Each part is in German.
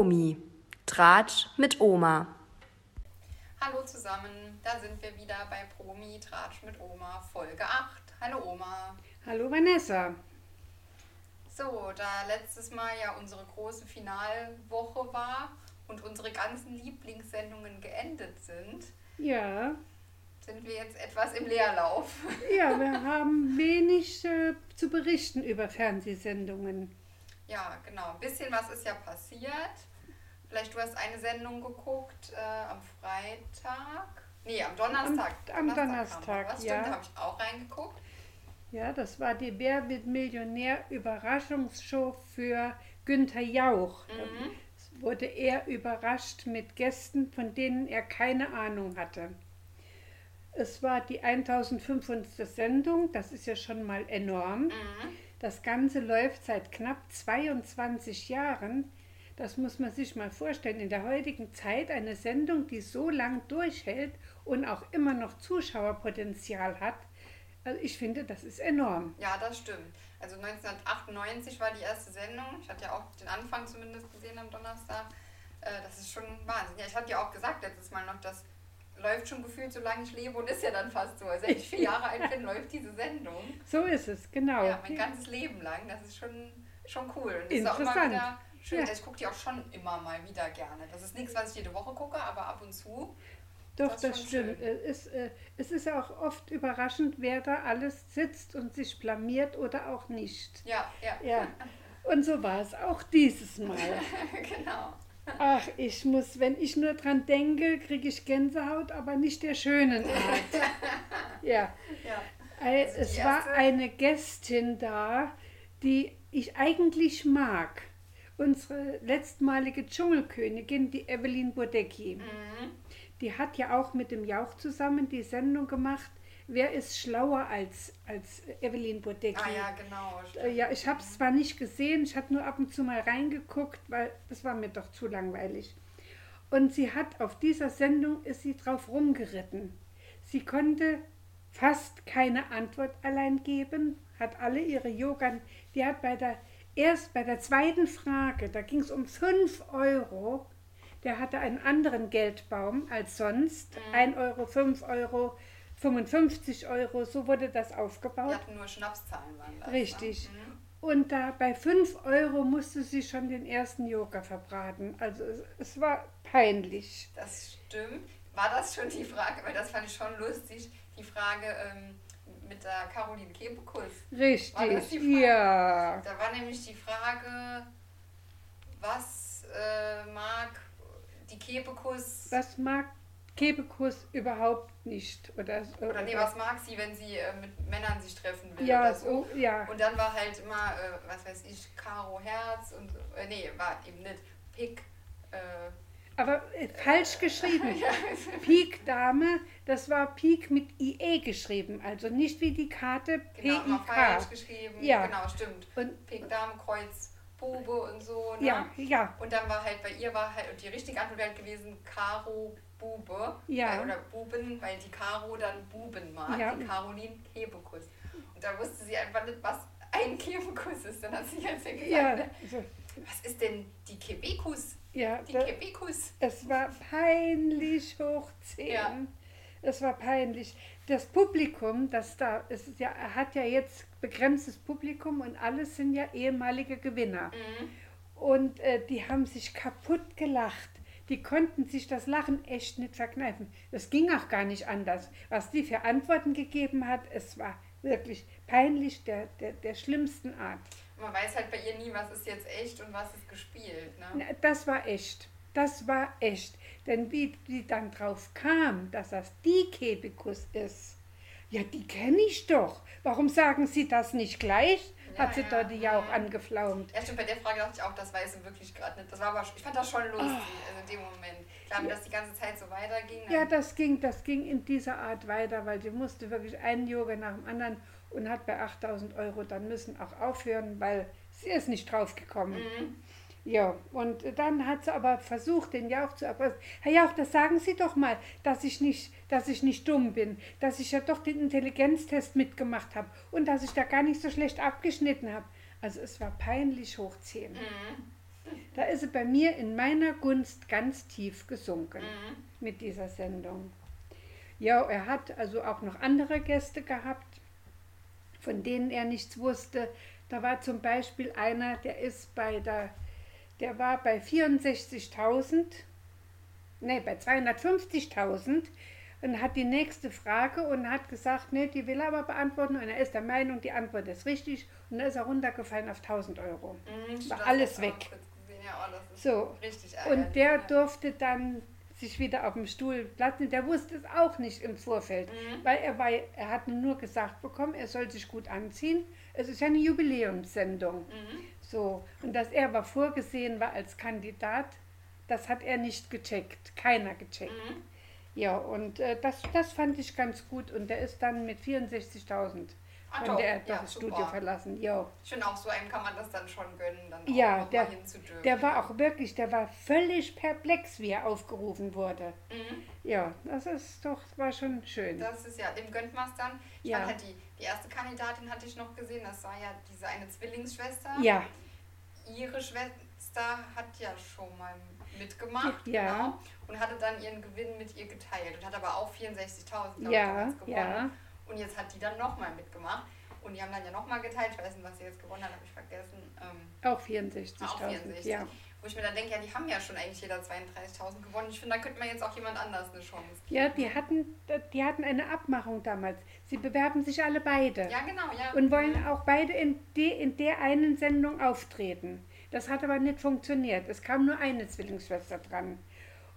Promi. Tratsch mit Oma. Hallo zusammen, da sind wir wieder bei Promi Tratsch mit Oma, Folge 8. Hallo Oma. Hallo Vanessa. So, da letztes Mal ja unsere große Finalwoche war und unsere ganzen Lieblingssendungen geendet sind, Ja, sind wir jetzt etwas im Leerlauf. ja, wir haben wenig äh, zu berichten über Fernsehsendungen. Ja, genau. Ein bisschen was ist ja passiert. Vielleicht du hast eine Sendung geguckt äh, am Freitag. Nee, am Donnerstag. Am- am Donnerstag, was. ja. Stimmt, da habe ich auch reingeguckt. Ja, das war die Wer wird Millionär Überraschungsshow für Günther Jauch. Mhm. Es wurde er überrascht mit Gästen, von denen er keine Ahnung hatte. Es war die 1500. Sendung, das ist ja schon mal enorm. Mhm. Das Ganze läuft seit knapp 22 Jahren. Das muss man sich mal vorstellen. In der heutigen Zeit eine Sendung, die so lang durchhält und auch immer noch Zuschauerpotenzial hat. Also ich finde, das ist enorm. Ja, das stimmt. Also 1998 war die erste Sendung. Ich hatte ja auch den Anfang zumindest gesehen am Donnerstag. Äh, das ist schon Wahnsinn. Ja, ich hatte ja auch gesagt letztes Mal noch, das läuft schon gefühlt, solange ich lebe und ist ja dann fast so. Also Seit ich vier Jahre alt bin, läuft diese Sendung. So ist es, genau. Ja, mein ganzes Leben lang. Das ist schon, schon cool. Und das ist auch immer Interessant. wieder schön. Ja. Also Ich gucke die auch schon immer mal wieder gerne. Das ist nichts, was ich jede Woche gucke, aber ab und zu. Doch, das das, stimmt. Es, äh, es ist auch oft überraschend, wer da alles sitzt und sich blamiert oder auch nicht. Ja, ja. Ja, und so war es auch dieses Mal. genau. Ach, ich muss, wenn ich nur dran denke, kriege ich Gänsehaut, aber nicht der schönen Art. Ja, Ja. Äh, Also es war eine Gästin da, die ich eigentlich mag. Unsere letztmalige Dschungelkönigin, die Evelyn Bodecki. Mhm. Die hat ja auch mit dem Jauch zusammen die Sendung gemacht. Wer ist schlauer als, als Evelyn Bodecki? Ah ja, genau. Äh, stimmt. Ja, ich habe es zwar nicht gesehen, ich habe nur ab und zu mal reingeguckt, weil das war mir doch zu langweilig. Und sie hat auf dieser Sendung ist sie drauf rumgeritten. Sie konnte fast keine Antwort allein geben, hat alle ihre Yoga, die hat bei der erst bei der zweiten Frage, da ging es um 5 Euro, der hatte einen anderen Geldbaum als sonst, 1 Euro, 5 Euro, 55 Euro, so wurde das Die aufgebaut. hatten nur Schnapszahlen waren das. Richtig. Ne? Mhm. Und da bei 5 Euro musste sie schon den ersten Joker verbraten. Also es, es war peinlich. Das stimmt. War das schon die Frage, weil das fand ich schon lustig, die Frage ähm, mit der Caroline Kebekus. War das Richtig, die Frage? ja. Da war nämlich die Frage, was äh, mag die Kebekus Was mag Kebekus überhaupt nicht? Oder, oder nee, was mag sie, wenn sie äh, mit Männern sich treffen will Ja, oder so. so, ja. Und dann war halt immer, äh, was weiß ich, Caro Herz und, äh, nee, war eben nicht Pick, äh, Aber äh, falsch geschrieben. ja, Pik Dame, das war Pik mit IE geschrieben. Also nicht wie die Karte genau, immer falsch P-I-K. geschrieben. Ja. Genau, stimmt. Und Pik Dame, Kreuz, Bube und so. Ne? ja, ja, Und dann war halt bei ihr war halt, und die richtige Antwort wäre halt gewesen, Karo Bube. Ja. Äh, oder Buben, weil die Karo dann Buben mag, Ja. die Caroline Kebekus. Und da wusste sie einfach nicht, was ein Kebekus ist. Dann hat sie ja gesagt, ja, ne? Was ist denn die Kebekus? ja. Die Kebekus. Es war peinlich hoch 10. Ja. Es war peinlich. Das Publikum, das da, es ist ja, hat ja jetzt begrenztes Publikum und alles sind ja ehemalige Gewinner. Mhm. Und äh, die haben sich kaputt gelacht. Die konnten sich das Lachen echt nicht verkneifen. Das ging auch gar nicht anders. Was die für Antworten gegeben hat, es war wirklich peinlich der, der, der schlimmsten Art. Man weiß halt bei ihr nie, was ist jetzt echt und was ist gespielt. Ne? Na, Das war echt. Das war echt. Denn wie die dann drauf kam, dass das die Kebekus ist, ja, die kenne ich doch. Warum sagen Sie das nicht gleich? Ja, Hat sie ja. dort ja auch angeflaumt. Ja, stimmt, bei der Frage dachte ich auch, das weiß sie wirklich gerade nicht. Das war aber, ich fand das schon lustig, also in dem Moment. Klar, wenn das die ganze Zeit so weiterging. Ja, das ging, das ging in dieser Art weiter, weil sie musste wirklich einen Yoga nach dem anderen und hat bei 8000 Euro dann müssen auch aufhören, weil sie ist nicht draufgekommen. Mhm. Ja, und dann hat sie aber versucht, den Jauch zu erpressen. Herr Jauch, das sagen Sie doch mal, dass ich nicht, dass ich nicht dumm bin, dass ich ja doch den Intelligenztest mitgemacht habe und dass ich da gar nicht so schlecht abgeschnitten habe. Also es war peinlich hoch 10. Mhm. Da ist sie bei mir in meiner Gunst ganz tief gesunken Mhm. mit dieser Sendung. Ja, er hat also auch noch andere Gäste gehabt, von denen er nichts wusste. Da war zum Beispiel einer, der ist bei der, der war bei 64.000, nee, bei 250.000 und hat die nächste Frage und hat gesagt, nee, die will er aber beantworten und er ist der Meinung, die Antwort ist richtig und dann ist er runtergefallen auf 1000 Euro. Mhm, War alles weg. Ja, oh, So, und der ja. durfte dann sich wieder auf dem Stuhl platzen. Der wusste es auch nicht im Vorfeld, Mhm. weil er, war, er hat nur gesagt bekommen, er soll sich gut anziehen. Es ist ja eine Jubiläumssendung. Mhm. So, und dass er aber vorgesehen war als Kandidat, das hat er nicht gecheckt. Keiner gecheckt. Mhm. Ja, und äh, das, das fand ich ganz gut. Und der ist dann mit 64.000 Ah, konnte doch. er Ja, das Studio verlassen. Ja. Finde auch so einem kann man das dann schon gönnen, dann auch Ja, der, der war auch wirklich, der war völlig perplex, wie er aufgerufen wurde. Mhm. Ja, das ist doch, war schon schön. Das ist ja, dem gönnt man es dann. Ich Ja. fand halt die, die erste Kandidatin hatte ich noch gesehen, das war ja diese eine Zwillingsschwester. Ja, Ihre Schwester hat ja schon mal mitgemacht, Ja. genau, und hatte dann ihren Gewinn mit ihr geteilt und hat aber auch 64.000 glaub ich, ja, gewonnen. ja. Und jetzt hat die dann nochmal mitgemacht. Und die haben dann ja nochmal geteilt. Ich weiß nicht, was sie jetzt gewonnen hat, habe ich vergessen. Ähm, Auch auch 64.000. 64. Ja. Wo ich mir dann denke, ja, die haben ja schon eigentlich jeder 32.000 gewonnen. Ich finde, da könnte man jetzt auch jemand anders eine Chance geben. ja, die hatten, die hatten eine Abmachung damals. Sie bewerben sich alle beide Ja, genau, ja. und wollen auch beide in, die, in der einen Sendung auftreten. Das hat aber nicht funktioniert. Es kam nur eine Zwillingsschwester dran.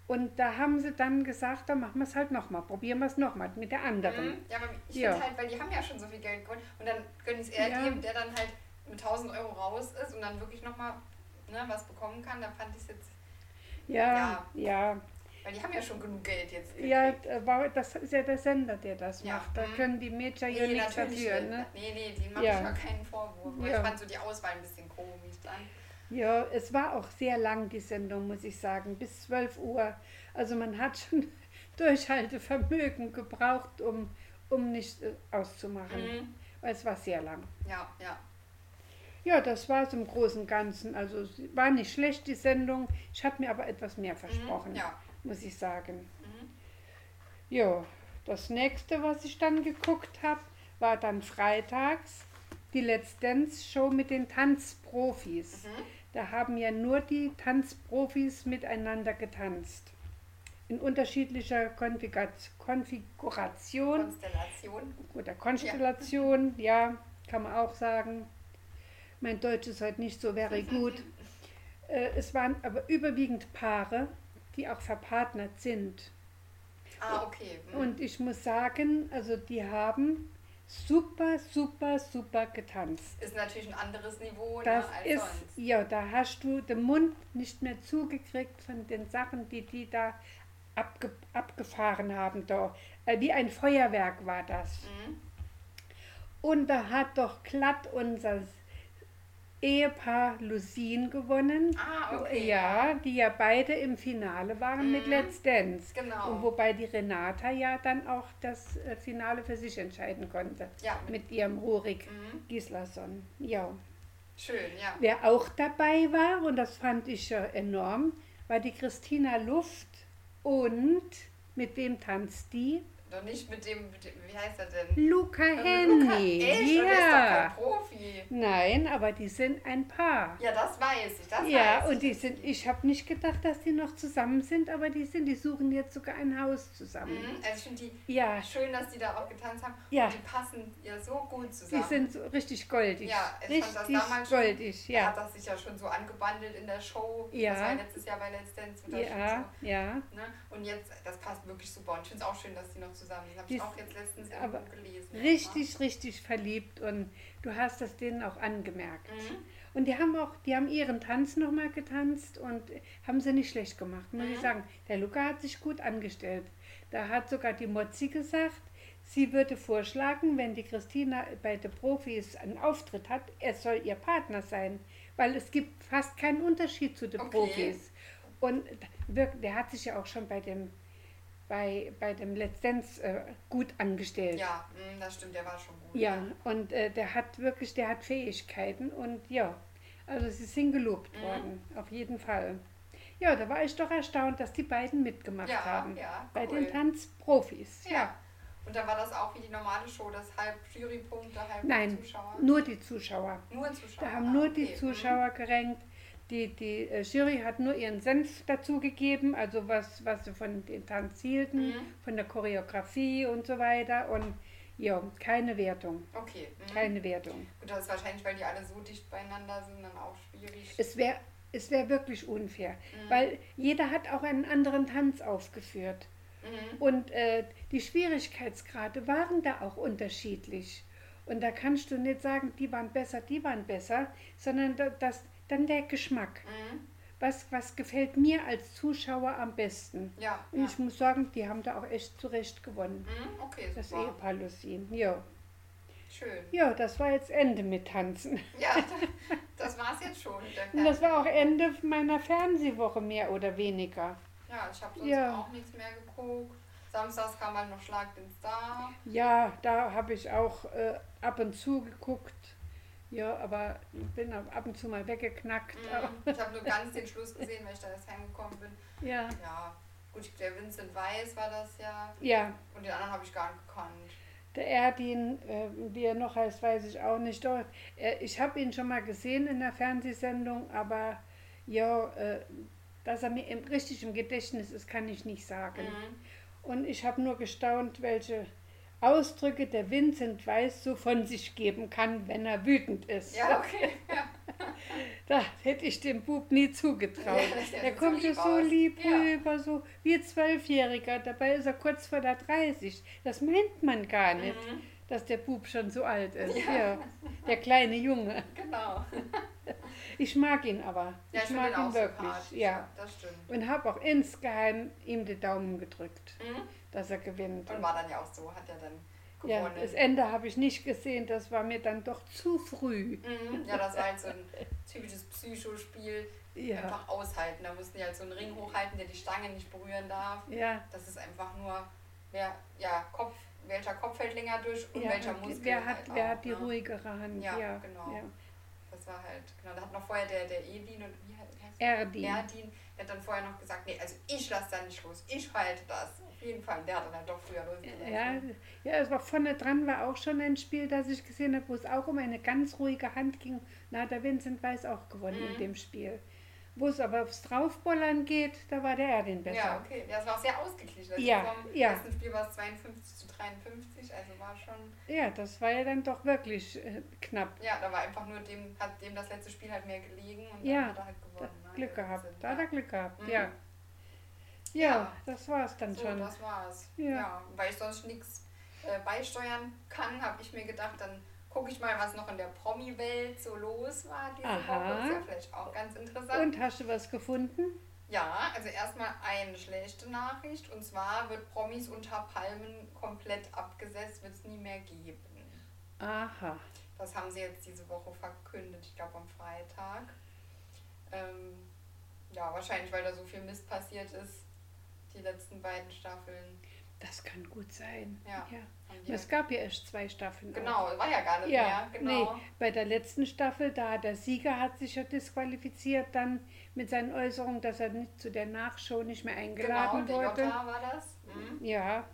Und da haben sie dann gesagt, dann machen wir es halt nochmal, probieren wir es nochmal mit der anderen. Mhm. Ja, aber ich Ja. finde halt, weil die haben ja schon so viel Geld gewonnen. Und dann gönne ich es eher Ja. dem, der dann halt mit 1000 Euro raus ist und dann wirklich nochmal ne, was bekommen kann. Dann fand ich es jetzt, Ja, ja, weil die haben ja schon genug Geld jetzt. ja, gekriegt. äh, war- das ist ja der Sender, der das Ja, macht. Da mhm. können die Mädchen ja nichts dafür. Ne? Nee, nee, denen mache Ja. ich ja keinen Vorwurf. Ja. ich fand so die Auswahl ein bisschen komisch dann. Ja, es war auch sehr lang, die Sendung, muss ich sagen, bis 12 Uhr. Also man hat schon Durchhaltevermögen gebraucht, um, um nicht äh, auszumachen. Mhm. Weil es war sehr lang. Ja, ja. Ja, das war es im Großen und Ganzen. Also sie war nicht schlecht, die Sendung. Ich habe mir aber etwas mehr versprochen, Mhm. Ja. muss ich sagen. Mhm. Ja, das nächste, was ich dann geguckt habe, war dann freitags die Let's Dance Show mit den Tanzprofis. Mhm. Da haben ja nur die Tanzprofis miteinander getanzt. In unterschiedlicher Konfigat- Konfiguration Konstellation. oder Konstellation, ja. kann man auch sagen. Mein Deutsch ist heute nicht so very gut. Äh, es waren aber überwiegend Paare, die auch verpartnert sind. Ah, okay. Mhm. Und ich muss sagen, also die haben super, super, super getanzt. ist natürlich ein anderes Niveau ne, Das als ist, sonst. ja, da hast du den Mund nicht mehr zugekriegt von den Sachen, die die da abge, abgefahren haben. Da. Äh, wie ein Feuerwerk war das. Mhm. Und da hat doch glatt unser Ehepaar Lusin gewonnen. Ah, okay. Ja, die ja beide im Finale waren mit Mhm. Let's Dance. Genau. Und wobei die Renata ja dann auch das äh, Finale für sich entscheiden konnte. Ja, mit, Mit ihrem Rurik Mhm. Gislason. Ja. schön, ja. Wer auch dabei war, und das fand ich ja enorm, war die Christina Luft. Und mit wem tanzt die? Doch nicht mit dem, mit dem wie heißt er denn? Luca Also Luca, Henny. echt? Und der ist doch ja. kein Profi. Nein, aber die sind ein Paar. Ja, das weiß ich, das Ja, weiß und ich. die sind, ich habe nicht gedacht, dass die noch zusammen sind, aber die sind, die suchen jetzt sogar ein Haus zusammen. Mhm. Also ich finde die Ja, schön, dass die da auch getanzt haben. Ja. Und die passen ja so gut die zusammen. sind so richtig goldig. Ja, ich fand das richtig damals schon- goldig, Er ja. hat das sich ja schon so angebandelt in der Show. Ja. Das war letztes Jahr bei Let's Dance. Und, Ja, schon ja. so, ne? und jetzt, das passt wirklich super. Und ich finde es auch schön, dass die noch zusammen sind. Habe Die ich auch jetzt letztens aber gelesen. Richtig, richtig verliebt und du hast das denen auch angemerkt. Mhm. Und die haben auch, die haben ihren Tanz nochmal getanzt und haben sie nicht schlecht gemacht, muss ich Mhm. sagen. Der Luca hat sich gut angestellt. Da hat sogar die Mozzi gesagt, sie würde vorschlagen, wenn die Christina bei den Profis einen Auftritt hat, er soll ihr Partner sein, weil es gibt fast keinen Unterschied zu den Okay. Profis. Und der hat sich ja auch schon bei dem, bei, bei dem Dance äh, gut angestellt. Ja, mh, das stimmt, der war schon gut. Ja, und äh, der hat wirklich, der hat Fähigkeiten und ja, Also sie sind gelobt Mhm. worden, auf jeden Fall. Ja, da war ich doch erstaunt, dass die beiden mitgemacht Ja, haben. ja, Bei cool. den Tanzprofis. Ja. Und dann war das auch wie die normale Show, das halb Jurypunkte, halb Nein, Zuschauer. nur die Zuschauer. Nur Zuschauer. Da haben ah, nur die okay. Zuschauer gerankt. Die, die äh, Jury hat nur ihren Senf dazugegeben, also was, was sie von den Tanz hielten, Mhm. von der Choreografie und so weiter. Und ja, keine Wertung. Okay. Mhm. Keine Wertung. Gut, das ist wahrscheinlich, weil die alle so dicht beieinander sind, dann auch schwierig. Es wäre es wär wirklich unfair, Mhm. weil jeder hat auch einen anderen Tanz aufgeführt. Mhm. Und äh, die Schwierigkeitsgrade waren da auch unterschiedlich. Und da kannst du nicht sagen, die waren besser, die waren besser, sondern da, das, dann der Geschmack. Mhm. Was, was gefällt mir als Zuschauer am besten? Ja, Und ja. ich muss sagen, die haben da auch echt zurecht gewonnen. Mhm. Okay, Das super. Ehepaar Lucien. Ja. Schön. ja, das war jetzt Ende mit Tanzen. Ja, das war es jetzt schon. Und das war auch. Ende meiner Fernsehwoche mehr oder weniger. Ja, ich habe sonst Ja. auch nichts mehr geguckt. Samstags kam halt noch Schlag den Star. Ja, da habe ich auch äh, ab und zu geguckt. Ja, aber bin ab und zu mal weggeknackt. Mhm. Ich habe nur ganz den Schluss gesehen, weil ich da erst heimgekommen bin. ja, Ja, gut, der Vincent Weiss war das ja. ja, Und den anderen habe ich gar nicht gekannt. der Erdin, äh, wie er noch heißt, weiß ich auch nicht. Doch, äh, ich habe ihn schon mal gesehen in der Fernsehsendung, aber ja, äh, dass er mir im, richtig im Gedächtnis ist, kann ich nicht sagen. Mhm. Und ich habe nur gestaunt, welche Ausdrücke der Vincent Weiss so von sich geben kann, wenn er wütend ist. Ja, okay. Ja. Da hätte ich dem Bub nie zugetraut. Ja, so kommt ja lieb so lieb Ja. rüber, so wie ein Zwölfjähriger. Dabei ist er kurz vor der 30. Das meint man gar nicht, Mhm. dass der Bub schon so alt ist. Ja. Ja. Der kleine Junge. Genau. Ich mag ihn aber. Ja, ich finde mag ihn wirklich. sympathisch, Ja. Das stimmt. Und habe auch insgeheim ihm die Daumen gedrückt, Mhm. dass er gewinnt. Und war dann ja auch so, hat er dann Ja, gewonnen. das Ende habe ich nicht gesehen, das war mir dann doch zu früh. Mhm. Ja, das war halt so ein typisches Psychospiel. Ja, Einfach aushalten. Da mussten die halt so einen Ring hochhalten, der die Stange nicht berühren darf. ja. Das ist einfach nur, wer, ja, Kopf, welcher Kopf fällt länger durch und ja. welcher Muskel. Wer hat, halt wer auch, hat die ne? ruhigere Hand? Ja, Ja, genau. Ja. Das war halt, genau, da hat noch vorher der, der Edin und wie heißt Erdin. Erdin, der hat dann vorher noch gesagt, nee, also ich lasse da nicht los, ich halte das. Auf jeden Fall. Der hat dann halt doch früher losgelassen. Ja, ja, es war vorne dran, war auch schon ein Spiel, das ich gesehen habe, wo es auch um eine ganz ruhige Hand ging. Da hat der Vincent Weiß auch gewonnen Mhm. in dem Spiel. Wo es aber aufs Draufbollern geht, da war der Erdin besser. Ja, okay. Ja, es war auch sehr ausgeglichen. Also Ja, vom ja. ersten Spiel war es 52 zu 53, also war schon. Ja, das war ja dann doch wirklich äh, knapp. Ja, da war einfach nur dem, hat dem das letzte Spiel halt mehr gelegen und Ja, dann hat er halt Da gewonnen. ne, Glück der gehabt. Da hat er Glück gehabt, Mhm. ja. Ja, Ja. das war es dann So, schon. das war's. Ja. Ja. Weil ich sonst nichts äh, beisteuern kann, habe ich mir gedacht, dann gucke ich mal, was noch in der Promi-Welt so los war diese Aha. Woche. Ist ja vielleicht auch ganz interessant. Und hast du was gefunden? Ja, also erstmal eine schlechte Nachricht und zwar wird Promis unter Palmen komplett abgesetzt, wird es nie mehr geben. Aha. Das haben sie jetzt diese Woche verkündet, ich glaube am Freitag. Ähm, ja, wahrscheinlich, weil da so viel Mist passiert ist, die letzten beiden Staffeln. Das kann gut sein. Ja. die Es gab ja erst zwei Staffeln. auch. Genau, war ja gar nicht Ja, mehr. Genau. nee, bei der letzten Staffel, da der Sieger hat sich ja disqualifiziert dann mit seinen Äußerungen, dass er nicht zu der Nachshow nicht mehr Genau, eingeladen der wurde. Jota war das. Mhm. Ja,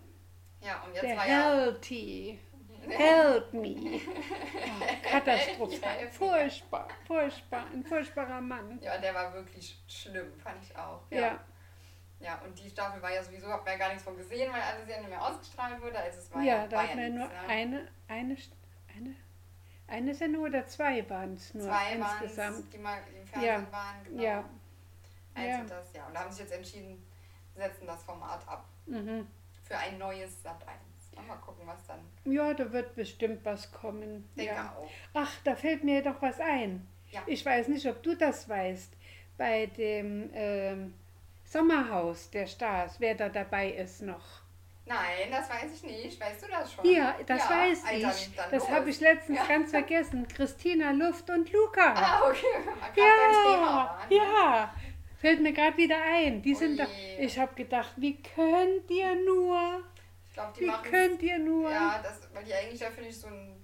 Ja, und jetzt der war ja. Healthy. Help me. Oh, katastrophal. Ja, Furchtbar, furchtbar. Ein furchtbarer Mann. Ja, der war wirklich schlimm, fand ich auch. Ja, Ja, und die Staffel war ja sowieso, hat man ja gar nichts von gesehen, weil alles ja nicht mehr ausgestrahlt wurde. Also es war ja, ja, da hat ja man nur nichts, ne? eine, eine, eine, eine Sendung oder zwei waren es nur Zwei waren insgesamt. die mal im Fernsehen waren, genau. Ja, Also ja. das, ja. Und da haben sie sich jetzt entschieden, setzen das Format ab mhm. für ein neues Sat 1. Mal gucken, was dann. ja, da wird bestimmt was kommen. Denke ja. auch. Ach, da fällt mir doch was ein. Ja. Ich weiß nicht, ob du das weißt. Bei dem ähm, Sommerhaus der Stars, wer da dabei ist noch. Nein, das weiß ich nicht. Weißt du das schon? Ja, das weiß Alter, ich. dann Das habe ich letztens Ja. ganz vergessen. Christina Luft und Luca. Ah, okay. Thema ja, waren. ne? ja. Fällt mir gerade wieder ein. Die sind Oh da. je. Ich habe gedacht, wie könnt ihr nur? Ich glaube, die Wie machen könnt ihr nur? Ja, das, weil die eigentlich ja, finde ich, so einen,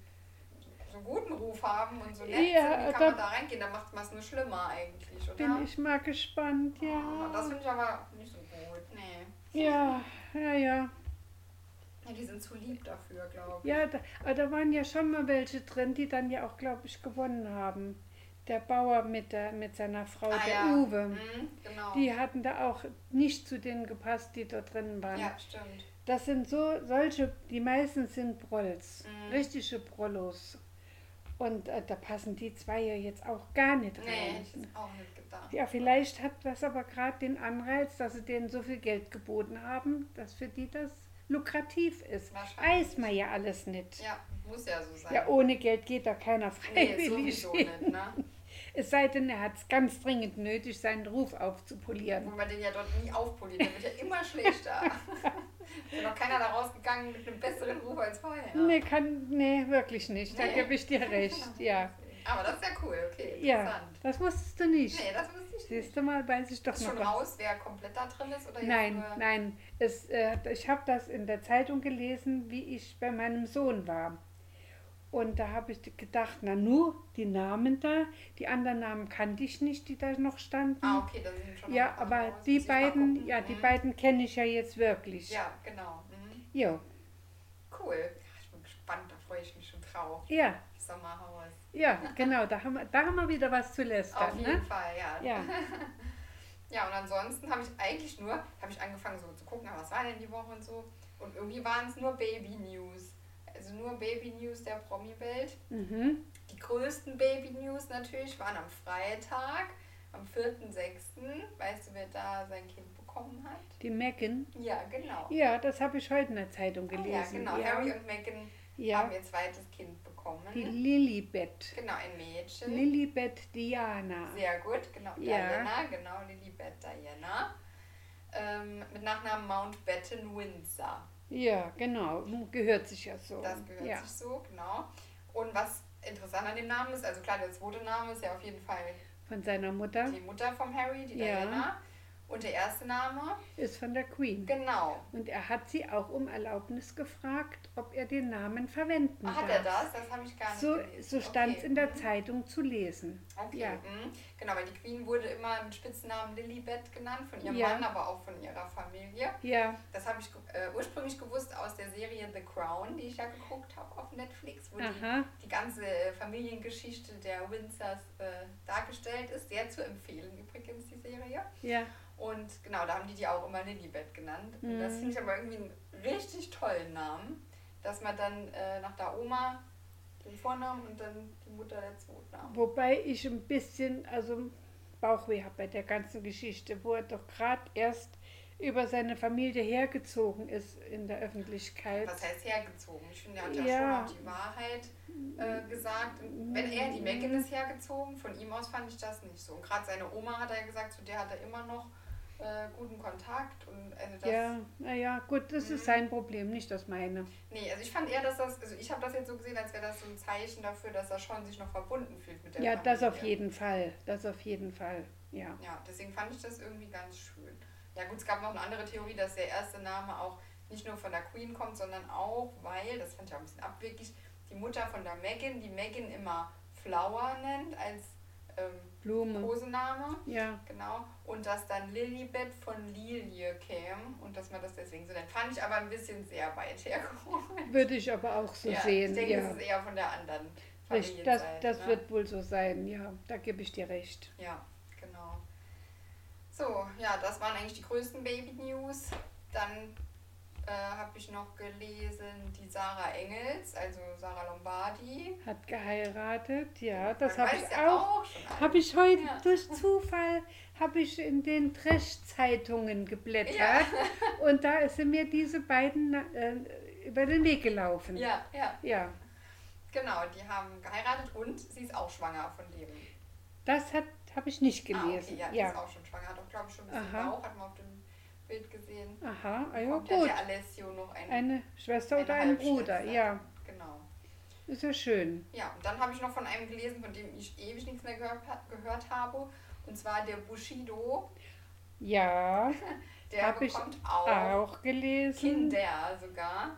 so einen guten Ruf haben und so nett Ja, sind, wie kann da- man da reingehen? Da macht man es nur schlimmer eigentlich, oder? Bin ich mal gespannt, Ja, ja. das finde ich aber nicht so gut. Nee. Ja, ja, ja. Ja, die sind zu lieb dafür, glaube ich. Ja, da, aber da waren ja schon mal welche drin, die dann ja auch, glaube ich, gewonnen haben. Der Bauer mit, der, mit seiner Frau, Ah, der ja. Uwe. Mhm, genau. Die hatten da auch nicht zu denen gepasst, die da drin waren. ja, stimmt. Das sind so solche, die meisten sind Prolls, Mhm. richtige Prollos. Und äh, da passen die zwei ja jetzt auch gar nicht Nee, rein. hätte ich auch nicht gedacht. Ja, vielleicht hat das aber gerade den Anreiz, dass sie denen so viel Geld geboten haben, dass für die das lukrativ ist. Wahrscheinlich. Weiß man ja alles nicht. Ja, muss ja so sein. Ja, ohne Geld geht da keiner nee, freiwillig sowieso hin. nicht, ne? Es sei denn, er hat es ganz dringend nötig, seinen Ruf aufzupolieren. Wo man den ja dort nie aufpoliert, der wird ja immer schlechter. ist noch keiner da rausgegangen mit einem besseren Ruf als vorher. Nee, kann, nee, wirklich nicht. Da Nee. gebe ich dir recht. Ja. Aber das ist ja cool, okay, Ja, interessant. das wusstest du nicht. Nee, das wusste ich nicht. Siehst du mal, weiß ich doch Ist noch schon was. raus, wer komplett da drin ist? Oder Nein, nein. Es, äh, ich habe das in der Zeitung gelesen, wie ich bei meinem Sohn war. Und da habe ich gedacht, na nur die Namen da, die anderen Namen kannte ich nicht, die da noch standen. Ah, okay, da sind schon ja, aber die beiden, ja, die Mhm. beiden kenne ich ja jetzt wirklich. Ja, genau. Mhm. Jo, Cool. Ich bin gespannt, da freue ich mich schon drauf. ja, Sommerhaus. ja, genau, da haben wir, da haben wir wieder was zu Auf lästern, jeden ne? Fall, ja. Ja, Ja, und ansonsten habe ich eigentlich nur, habe ich angefangen so zu gucken, was war denn die Woche und so. Und irgendwie waren es nur Baby News. Also nur Baby News der Promi-Welt. mhm. Die größten Baby News natürlich waren am Freitag, am 4.6. Weißt du, wer da sein Kind bekommen hat? die Megan. Ja, genau. Ja, das habe ich heute in der Zeitung Ah, ja, gelesen. genau. Harry und Meghan Ja. haben ihr zweites Kind bekommen. die Lilibet. genau, ein Mädchen. Lilibet Diana. Sehr gut, genau. Ja. Diana, genau, Lilibet Diana. Ähm, mit Nachnamen Mountbatten Windsor. Ja, genau. Gehört sich ja so. Das gehört ja. sich so, genau. Und was interessant an dem Namen ist, also klar, der zweite Name ist ja auf jeden Fall Von seiner Mutter. die Mutter vom Harry, die Ja. Diana. Und der erste Name, Ist von der Queen. genau. Und er hat sie auch um Erlaubnis gefragt, ob er den Namen verwenden Hat darf. er das? Das habe ich gar nicht So, gelesen. so stand es Okay. in der. Zeitung zu lesen. Okay, Ja. mhm. genau, weil die Queen wurde immer mit Spitznamen Lilibet genannt, von ihrem Ja. Mann, aber auch von ihrer Familie. Ja, Das habe ich äh, ursprünglich gewusst aus der Serie The Crown, die ich ja geguckt habe auf Netflix, wo die, die ganze Familiengeschichte der Windsors äh, dargestellt ist. Sehr zu empfehlen übrigens, die Serie. Ja, Und genau, da haben die die auch immer Lilibet genannt. Und das Mhm. finde ich aber irgendwie einen richtig tollen Namen, dass man dann äh, nach der Oma den Vornamen und dann die Mutter der Zweitnamen. wobei ich ein bisschen, also Bauchweh habe bei der ganzen Geschichte, wo er doch gerade erst über seine Familie hergezogen ist in der Öffentlichkeit. Was heißt hergezogen? Ich finde, er hat ja, Ja. schon auch die Wahrheit äh, gesagt. Und wenn er die Megan ist hergezogen, von ihm aus fand ich das nicht so. Und gerade seine Oma hat er gesagt, zu der hat er immer noch äh, guten Kontakt. Und also das, Ja, naja, gut, das ist Mhm. sein Problem, nicht das meine. Nee, also ich fand eher, dass das, also ich habe das jetzt so gesehen, als wäre das so ein Zeichen dafür, dass er schon sich noch verbunden fühlt mit der Ja, Familie. das auf jeden Fall. Das auf jeden Fall. Ja. Ja, deswegen fand ich das irgendwie ganz schön. Ja gut, es gab noch eine andere Theorie, dass der erste Name auch nicht nur von der Queen kommt, sondern auch, weil, das fand ich auch ein bisschen abwegig, die Mutter von der Megan, die Megan immer Flower nennt als ähm, Blume. Kosename. Ja. Genau. Und dass dann Lilibet von Lilie käme und dass man das deswegen so nennt. Fand ich aber ein bisschen sehr weit hergeholt. Würde ich aber auch so ja, sehen. Ich denke, ja. es ist eher von der anderen Richtig, das, das ne? wird wohl so sein, ja. Da gebe ich dir recht. Ja, genau. So, ja, das waren eigentlich die größten Baby-News. Dann äh, habe ich noch gelesen, die Sarah Engels, also Sarah Lombardi. Hat geheiratet, ja. Das habe ich ja auch. alles. Habe ich heute Ja. durch Zufall habe ich in den Trash-Zeitungen geblättert Ja. und da sind mir diese beiden äh, über den Weg gelaufen. Ja, ja, Ja, genau, die haben geheiratet und sie ist auch schwanger von dem. das hat habe ich nicht Ah, gelesen. okay, ja, die ist auch schon schwanger, hat auch, glaube ich, schon ein bisschen Aha. Bauch, hat man auf dem Bild gesehen. Aha, ah, ja gut. der Alessio noch ein. Eine Schwester eine oder ein Bruder, ja. Genau. Ist ja schön. Ja, und dann habe ich noch von einem gelesen, von dem ich ewig nichts mehr gehört, gehört habe. Und zwar der Bushido. Ja, Der habe ich bekommt auch, auch gelesen. Kinder sogar.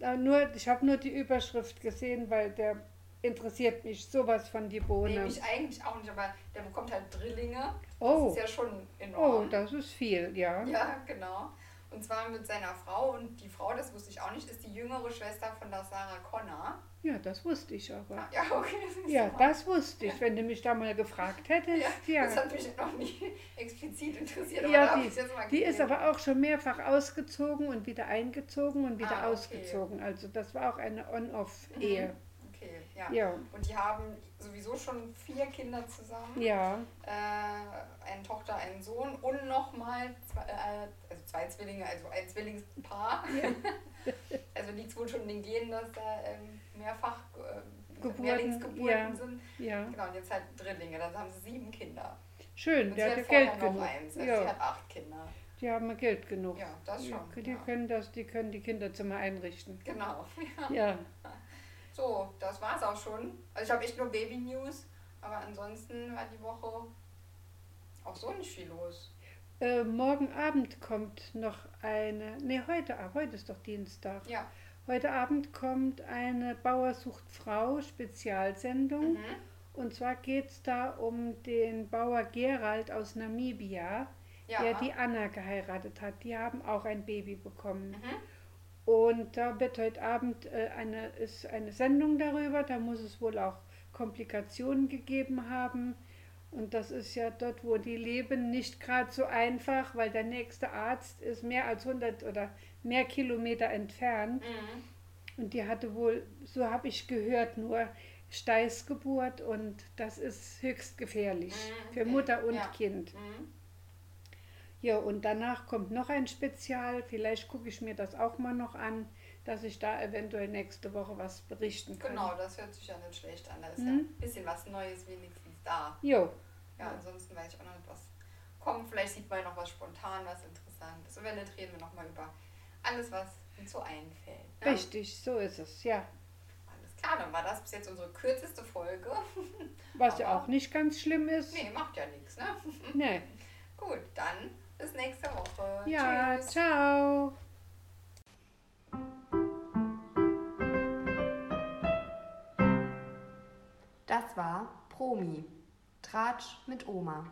Äh, Nur, ich habe nur die Überschrift gesehen, weil der interessiert mich sowas von die Bohne. Nee, mich eigentlich auch nicht, aber der bekommt halt Drillinge. Oh. Das ist ja schon oh, enorm. das ist viel, ja. Ja, genau. Und zwar mit seiner Frau. Und die Frau, das wusste ich auch nicht, ist die jüngere Schwester von der Sarah Connor. Ja, das wusste ich aber. Ah, Ja, okay. du Ja, das wusste ich, wenn du mich da mal gefragt hättest. Ja, Ja, Das hat mich noch nie explizit interessiert. ja die, ich's jetzt mal die ist aber auch schon mehrfach ausgezogen und wieder eingezogen und wieder Ah, okay. ausgezogen. Also das war auch eine On-Off-Ehe. Okay, ja. Ja, Und die haben sowieso schon vier Kinder zusammen. ja, Äh, eine Tochter, einen Sohn und nochmal zwei, äh, also zwei Zwillinge, also ein Zwillingspaar. also liegt es wohl schon in den Genen, dass da ähm, mehrfach äh, Geburten, Mehrlingsgeburten ja. sind. ja. Genau, und jetzt halt Drillinge, dann haben sie sieben Kinder. Schön, Und der sie hat Geld genug. eins, also sie Ja, hat acht Kinder. die haben Geld genug. Ja, das schon. Die, die ja. können das, die können die Kinderzimmer einrichten. Genau. Ja, So, das war's auch schon. Also ich habe echt nur Baby-News, aber ansonsten war die Woche auch so nicht viel los. äh, morgen Abend kommt noch eine, nee, heute, ah, heute ist doch Dienstag. Ja. Heute Abend kommt eine Bauer sucht Frau Spezialsendung. Mhm. Und zwar geht es da um den Bauer Gerald aus Namibia, Ja. der die Anna geheiratet hat. Die haben auch ein Baby bekommen. Mhm. Und da wird heute Abend äh, eine, ist eine Sendung darüber. Da muss es wohl auch Komplikationen gegeben haben. Und das ist ja dort, wo die leben, nicht gerade so einfach, weil der nächste Arzt ist mehr als 100 oder mehr Kilometer entfernt. Mhm. Und die hatte wohl, so habe ich gehört, nur Steißgeburt und das ist höchst gefährlich Mhm, für. Mutter und Ja. Kind. Mhm. Ja, und danach kommt noch ein Spezial. Vielleicht gucke ich mir das auch mal noch an, dass ich da eventuell nächste Woche was berichten kann. Genau, das hört sich ja nicht schlecht an. Da ist ja Mhm. ein bisschen was Neues wenigstens da. Jo, Ja, ansonsten weiß ich auch noch nicht, was kommt. Vielleicht sieht man noch was spontan, was Interessantes. Und wenn nicht, reden wir nochmal über alles, was uns so einfällt. ne? richtig, so ist es, ja. Alles klar, dann war das bis jetzt unsere kürzeste Folge. Was ja Aber- auch nicht ganz schlimm ist. Nee, macht ja nichts, ne? Nee. Gut, dann bis nächste Woche. Ja, Tschüss. ciao. Das war Promi. Tratsch mit Oma.